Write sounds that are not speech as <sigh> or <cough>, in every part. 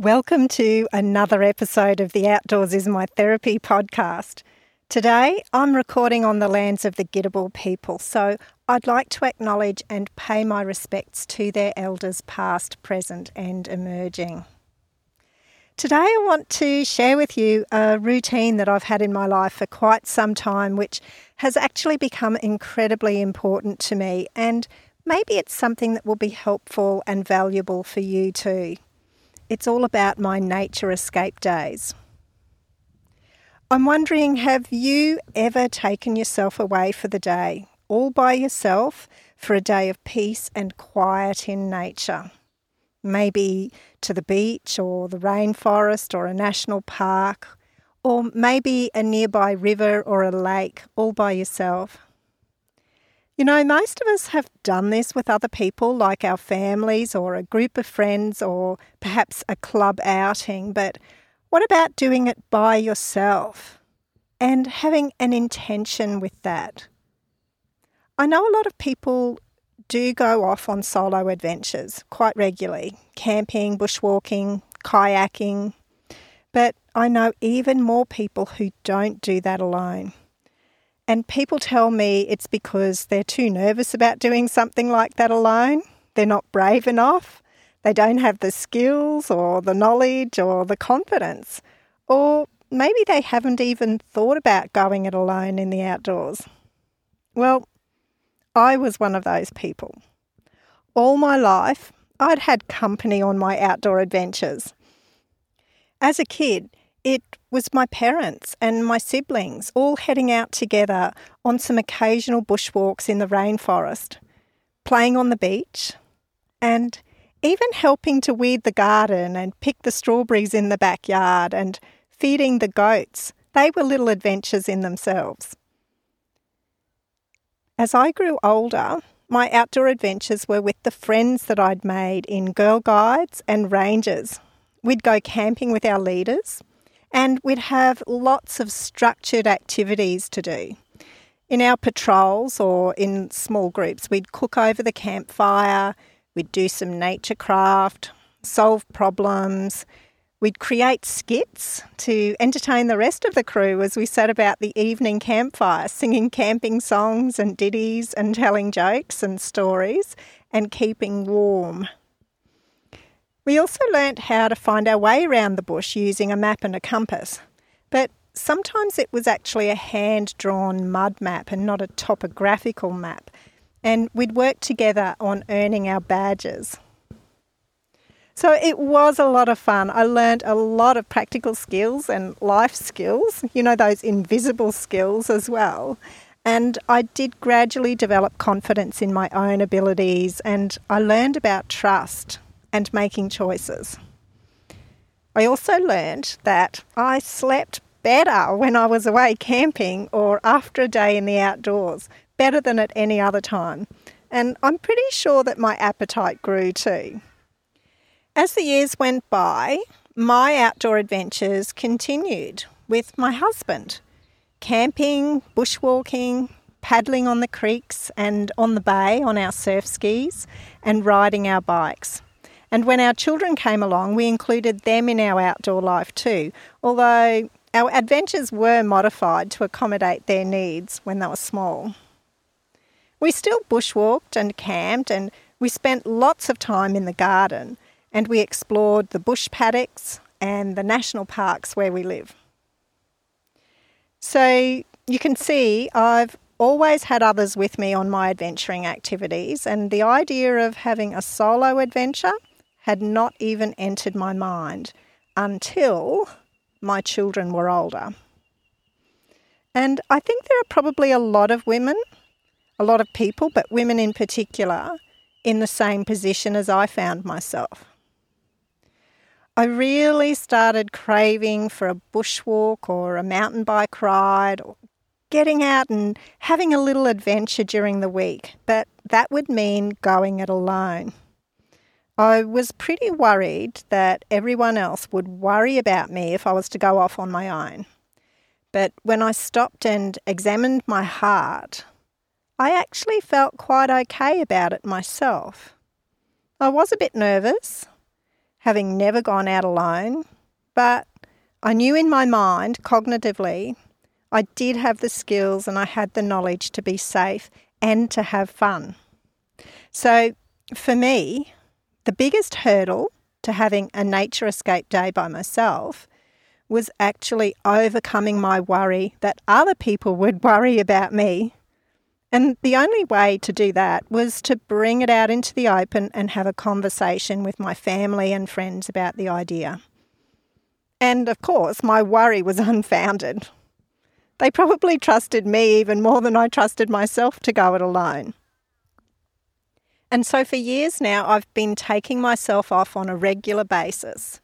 Welcome to another episode of the Outdoors is My Therapy podcast. Today I'm recording on the lands of the Gidabal people, so I'd like to acknowledge and pay my respects to their elders past, present, and emerging. Today I want to share with you a routine that I've had in my life for quite some time, which has actually become incredibly important to me, and maybe it's something that will be helpful and valuable for you too. It's all about my nature escape days. I'm wondering have you ever taken yourself away for the day, all by yourself, for a day of peace and quiet in nature? Maybe to the beach or the rainforest or a national park, or maybe a nearby river or a lake, all by yourself. You know, most of us have done this with other people, like our families or a group of friends or perhaps a club outing, but what about doing it by yourself and having an intention with that? I know a lot of people do go off on solo adventures quite regularly camping, bushwalking, kayaking, but I know even more people who don't do that alone. And people tell me it's because they're too nervous about doing something like that alone. They're not brave enough. They don't have the skills or the knowledge or the confidence. Or maybe they haven't even thought about going it alone in the outdoors. Well, I was one of those people. All my life, I'd had company on my outdoor adventures. As a kid, it was my parents and my siblings all heading out together on some occasional bushwalks in the rainforest, playing on the beach, and even helping to weed the garden and pick the strawberries in the backyard and feeding the goats. They were little adventures in themselves. As I grew older, my outdoor adventures were with the friends that I'd made in Girl Guides and Rangers. We'd go camping with our leaders and we'd have lots of structured activities to do. In our patrols or in small groups, we'd cook over the campfire, we'd do some nature craft, solve problems, we'd create skits to entertain the rest of the crew as we sat about the evening campfire, singing camping songs and ditties and telling jokes and stories and keeping warm. We also learnt how to find our way around the bush using a map and a compass, but sometimes it was actually a hand drawn mud map and not a topographical map, and we'd work together on earning our badges. So it was a lot of fun. I learned a lot of practical skills and life skills, you know, those invisible skills as well. And I did gradually develop confidence in my own abilities and I learned about trust and making choices. I also learned that I slept better when I was away camping or after a day in the outdoors, better than at any other time. And I'm pretty sure that my appetite grew too. As the years went by, my outdoor adventures continued with my husband camping, bushwalking, paddling on the creeks and on the bay on our surf skis, and riding our bikes. And when our children came along, we included them in our outdoor life too, although our adventures were modified to accommodate their needs when they were small. We still bushwalked and camped, and we spent lots of time in the garden, and we explored the bush paddocks and the national parks where we live. So you can see I've always had others with me on my adventuring activities, and the idea of having a solo adventure had not even entered my mind until my children were older. And I think there are probably a lot of women, a lot of people, but women in particular, in the same position as I found myself. I really started craving for a bushwalk or a mountain bike ride or getting out and having a little adventure during the week, but that would mean going it alone. I was pretty worried that everyone else would worry about me if I was to go off on my own. But when I stopped and examined my heart, I actually felt quite okay about it myself. I was a bit nervous. having never gone out alone, but I knew in my mind, cognitively, I did have the skills and I had the knowledge to be safe and to have fun. So for me, the biggest hurdle to having a nature escape day by myself was actually overcoming my worry that other people would <laughs> worry about me. And the only way to do that was to bring it out into the open and have a conversation with my family and friends about the idea. And of course, my worry was <laughs> unfounded. They probably trusted me even more than I trusted myself to go it alone. And so for years now, I've been taking myself off on a regular basis,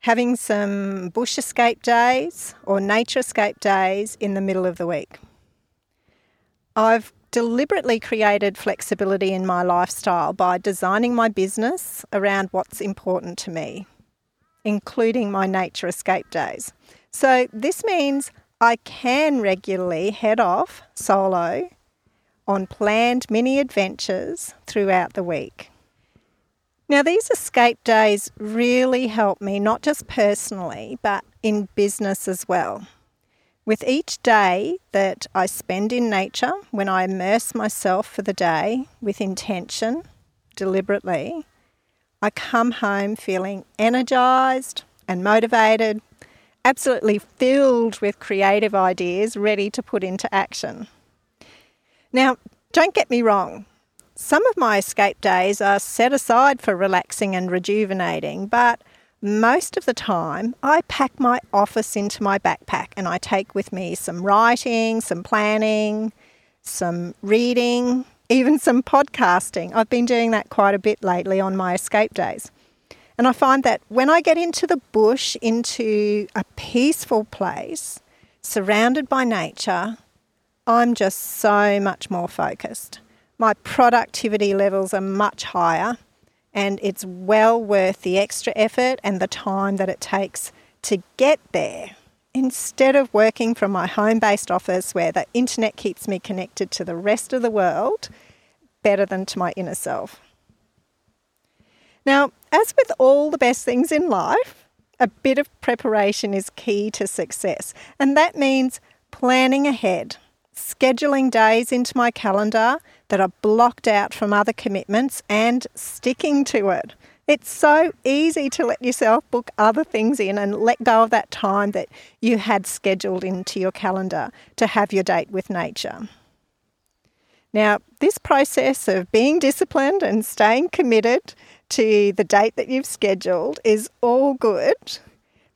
having some bush escape days or nature escape days in the middle of the week. I've deliberately created flexibility in my lifestyle by designing my business around what's important to me, including my nature escape days. So this means I can regularly head off solo on planned mini adventures throughout the week. Now, these escape days really help me not just personally, but in business as well. With each day that I spend in nature, when I immerse myself for the day with intention, deliberately, I come home feeling energized and motivated absolutely filled with creative ideas ready to put into action. Now, don't get me wrong, some of my escape days are set aside for relaxing and rejuvenating, but most of the time I pack my office into my backpack and I take with me some writing, some planning, some reading, even some podcasting. I've been doing that quite a bit lately on my escape days. And I find that when I get into the bush, into a peaceful place, surrounded by nature, I'm just so much more focused. My productivity levels are much higher, and it's well worth the extra effort and the time that it takes to get there. Instead of working from my home based office where the internet keeps me connected to the rest of the world better than to my inner self. Now, as with all the best things in life, a bit of preparation is key to success, and that means planning ahead, scheduling days into my calendar that are blocked out from other commitments, and sticking to it. It's so easy to let yourself book other things in and let go of that time that you had scheduled into your calendar to have your date with nature. Now, this process of being disciplined and staying committed to the date that you've scheduled is all good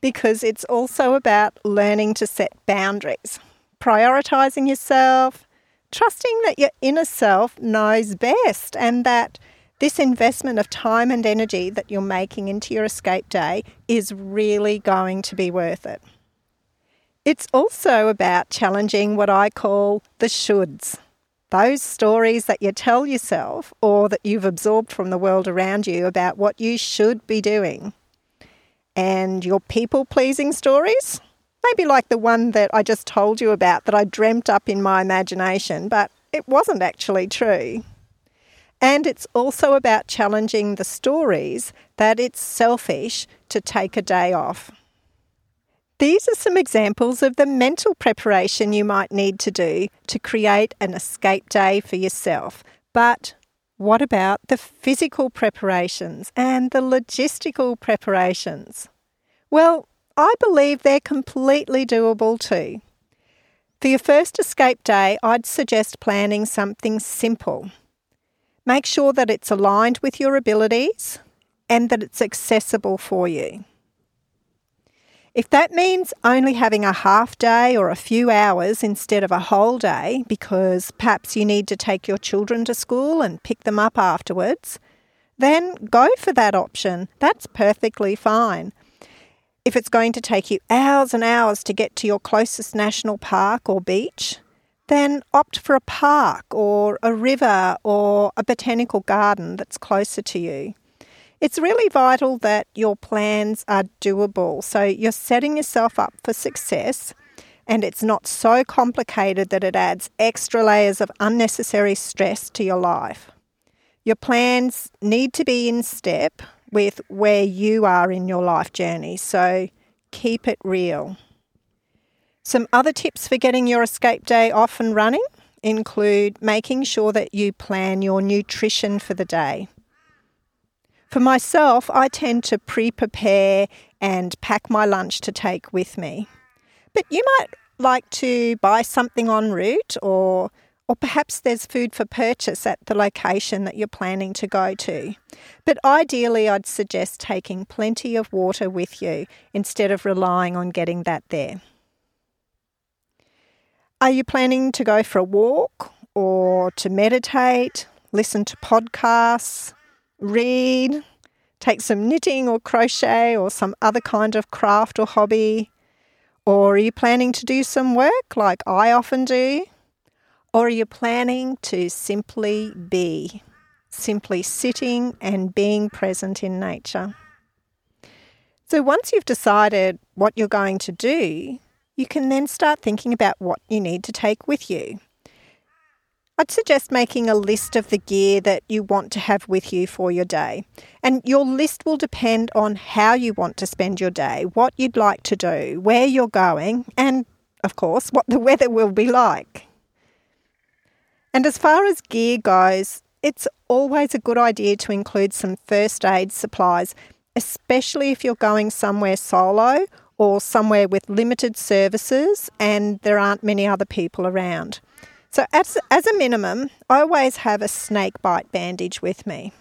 because it's also about learning to set boundaries, prioritizing yourself, trusting that your inner self knows best and that this investment of time and energy that you're making into your escape day is really going to be worth it. It's also about challenging what I call the shoulds those stories that you tell yourself or that you've absorbed from the world around you about what you should be doing. And your people pleasing stories, maybe like the one that I just told you about that I dreamt up in my imagination, but it wasn't actually true. And it's also about challenging the stories that it's selfish to take a day off. These are some examples of the mental preparation you might need to do to create an escape day for yourself. But what about the physical preparations and the logistical preparations? Well, I believe they're completely doable too. For your first escape day, I'd suggest planning something simple. Make sure that it's aligned with your abilities and that it's accessible for you. If that means only having a half day or a few hours instead of a whole day because perhaps you need to take your children to school and pick them up afterwards, then go for that option. That's perfectly fine. If it's going to take you hours and hours to get to your closest national park or beach, then opt for a park or a river or a botanical garden that's closer to you. It's really vital that your plans are doable. So you're setting yourself up for success and it's not so complicated that it adds extra layers of unnecessary stress to your life. Your plans need to be in step with where you are in your life journey, so keep it real. Some other tips for getting your escape day off and running include making sure that you plan your nutrition for the day. For myself, I tend to pre prepare and pack my lunch to take with me. But you might like to buy something en route or or perhaps there's food for purchase at the location that you're planning to go to. But ideally, I'd suggest taking plenty of water with you instead of relying on getting that there. Are you planning to go for a walk or to meditate, listen to podcasts, read, take some knitting or crochet or some other kind of craft or hobby? Or are you planning to do some work like I often do? Or are you planning to simply be, simply sitting and being present in nature? So once you've decided what you're going to do, you can then start thinking about what you need to take with you. I'd suggest making a list of the gear that you want to have with you for your day. And your list will depend on how you want to spend your day, what you'd like to do, where you're going, and of course, what the weather will be like. And as far as gear goes, it's always a good idea to include some first aid supplies, especially if you're going somewhere solo or somewhere with limited services and there aren't many other people around. So, as, as a minimum, I always have a snake bite bandage with me.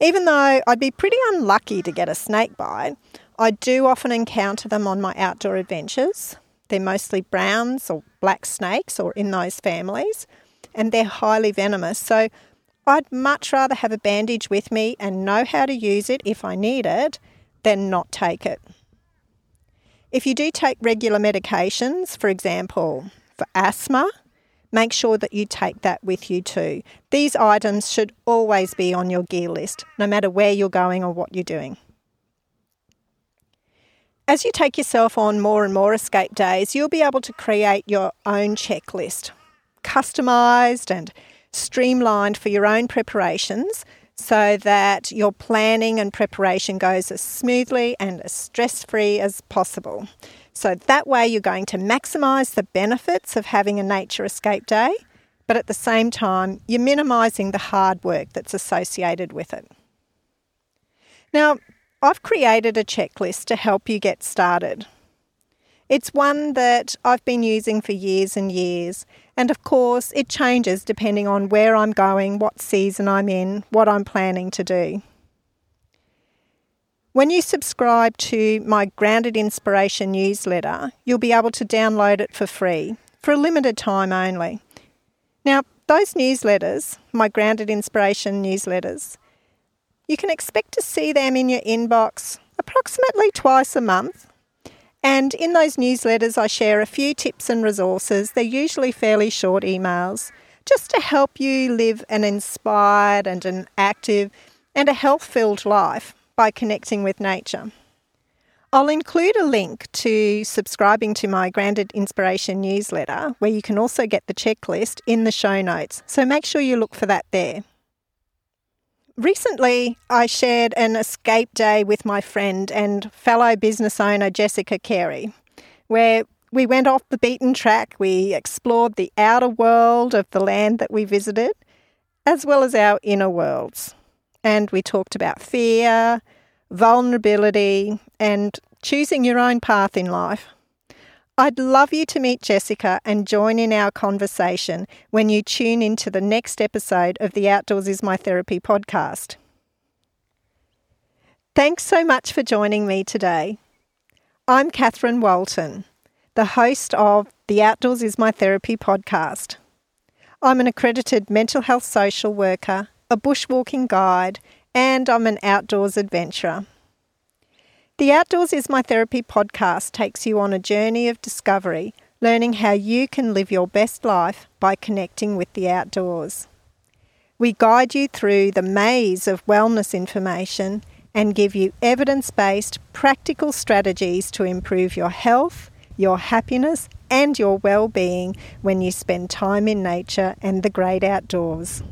Even though I'd be pretty unlucky to get a snake bite, I do often encounter them on my outdoor adventures. They're mostly browns or black snakes or in those families, and they're highly venomous. So, I'd much rather have a bandage with me and know how to use it if I need it than not take it. If you do take regular medications, for example, for asthma, make sure that you take that with you too. These items should always be on your gear list, no matter where you're going or what you're doing. As you take yourself on more and more escape days, you'll be able to create your own checklist, customised and streamlined for your own preparations so that your planning and preparation goes as smoothly and as stress free as possible. So that way, you're going to maximise the benefits of having a nature escape day, but at the same time, you're minimising the hard work that's associated with it. Now, I've created a checklist to help you get started. It's one that I've been using for years and years. And of course, it changes depending on where I'm going, what season I'm in, what I'm planning to do. When you subscribe to my Grounded Inspiration newsletter, you'll be able to download it for free for a limited time only. Now, those newsletters, my Grounded Inspiration newsletters, you can expect to see them in your inbox approximately twice a month and in those newsletters, I share a few tips and resources. They're usually fairly short emails just to help you live an inspired and an active and a health filled life by connecting with nature. I'll include a link to subscribing to my Grounded Inspiration newsletter, where you can also get the checklist in the show notes. So make sure you look for that there. Recently, I shared an escape day with my friend and fellow business owner Jessica Carey, where we went off the beaten track. We explored the outer world of the land that we visited, as well as our inner worlds. And we talked about fear, vulnerability, and choosing your own path in life. I'd love you to meet Jessica and join in our conversation when you tune into the next episode of the Outdoors is My Therapy podcast. Thanks so much for joining me today. I'm Catherine Walton, the host of the Outdoors is My Therapy podcast. I'm an accredited mental health social worker, a bushwalking guide, and I'm an outdoors adventurer. The Outdoors is My Therapy podcast takes you on a journey of discovery, learning how you can live your best life by connecting with the outdoors. We guide you through the maze of wellness information and give you evidence based, practical strategies to improve your health, your happiness, and your well being when you spend time in nature and the great outdoors.